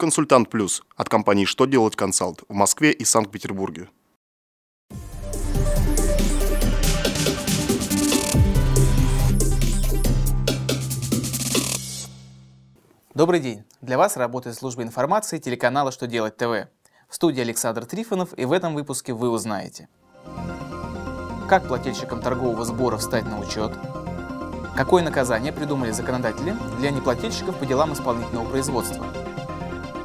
Консультант Плюс от компании «Что делать консалт» в Москве и Санкт-Петербурге. Добрый день! Для вас работает служба информации телеканала «Что делать ТВ». В студии Александр Трифонов и в этом выпуске вы узнаете Как плательщикам торгового сбора встать на учет? Какое наказание придумали законодатели для неплательщиков по делам исполнительного производства?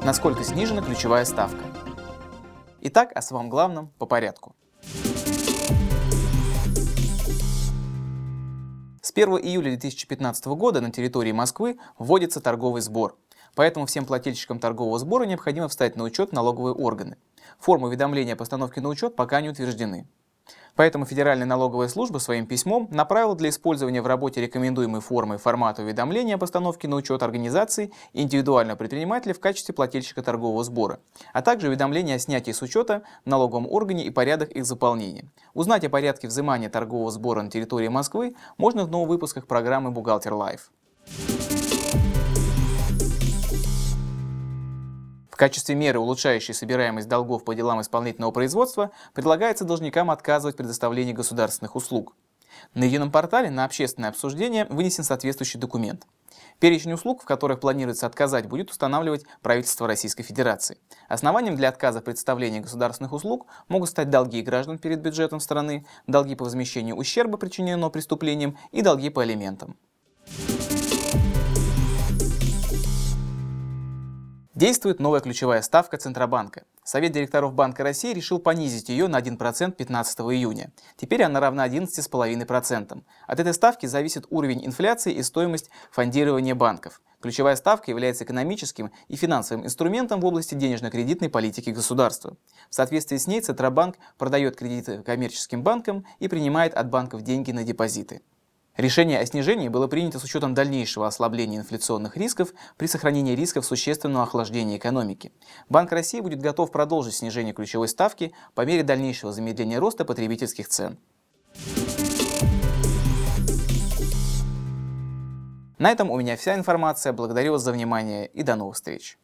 Насколько снижена ключевая ставка? Итак, о самом главном по порядку. С 1 июля 2015 года на территории Москвы вводится торговый сбор. Поэтому всем плательщикам торгового сбора необходимо встать на учет налоговые органы. Формы уведомления о постановке на учет пока не утверждены. Поэтому Федеральная налоговая служба своим письмом направила для использования в работе рекомендуемой формы формата уведомления о постановке на учет организации индивидуального предпринимателя в качестве плательщика торгового сбора, а также уведомления о снятии с учета в налоговом органе и порядок их заполнения. Узнать о порядке взимания торгового сбора на территории Москвы можно в новых выпусках программы «Бухгалтер Live». Качестве меры, улучшающей собираемость долгов по делам исполнительного производства, предлагается должникам отказывать в предоставлении государственных услуг. На едином портале на общественное обсуждение вынесен соответствующий документ. Перечень услуг, в которых планируется отказать, будет устанавливать правительство Российской Федерации. Основанием для отказа в предоставлении государственных услуг могут стать долги граждан перед бюджетом страны, долги по возмещению ущерба, причиненного преступлением, и долги по алиментам. Действует новая ключевая ставка Центробанка. Совет директоров Банка России решил понизить ее на 1% 15 июня. Теперь она равна 11,5%. От этой ставки зависит уровень инфляции и стоимость фондирования банков. Ключевая ставка является экономическим и финансовым инструментом в области денежно-кредитной политики государства. В соответствии с ней Центробанк продает кредиты коммерческим банкам и принимает от банков деньги на депозиты. Решение о снижении было принято с учетом дальнейшего ослабления инфляционных рисков при сохранении рисков существенного охлаждения экономики. Банк России будет готов продолжить снижение ключевой ставки по мере дальнейшего замедления роста потребительских цен. На этом у меня вся информация. Благодарю вас за внимание и до новых встреч.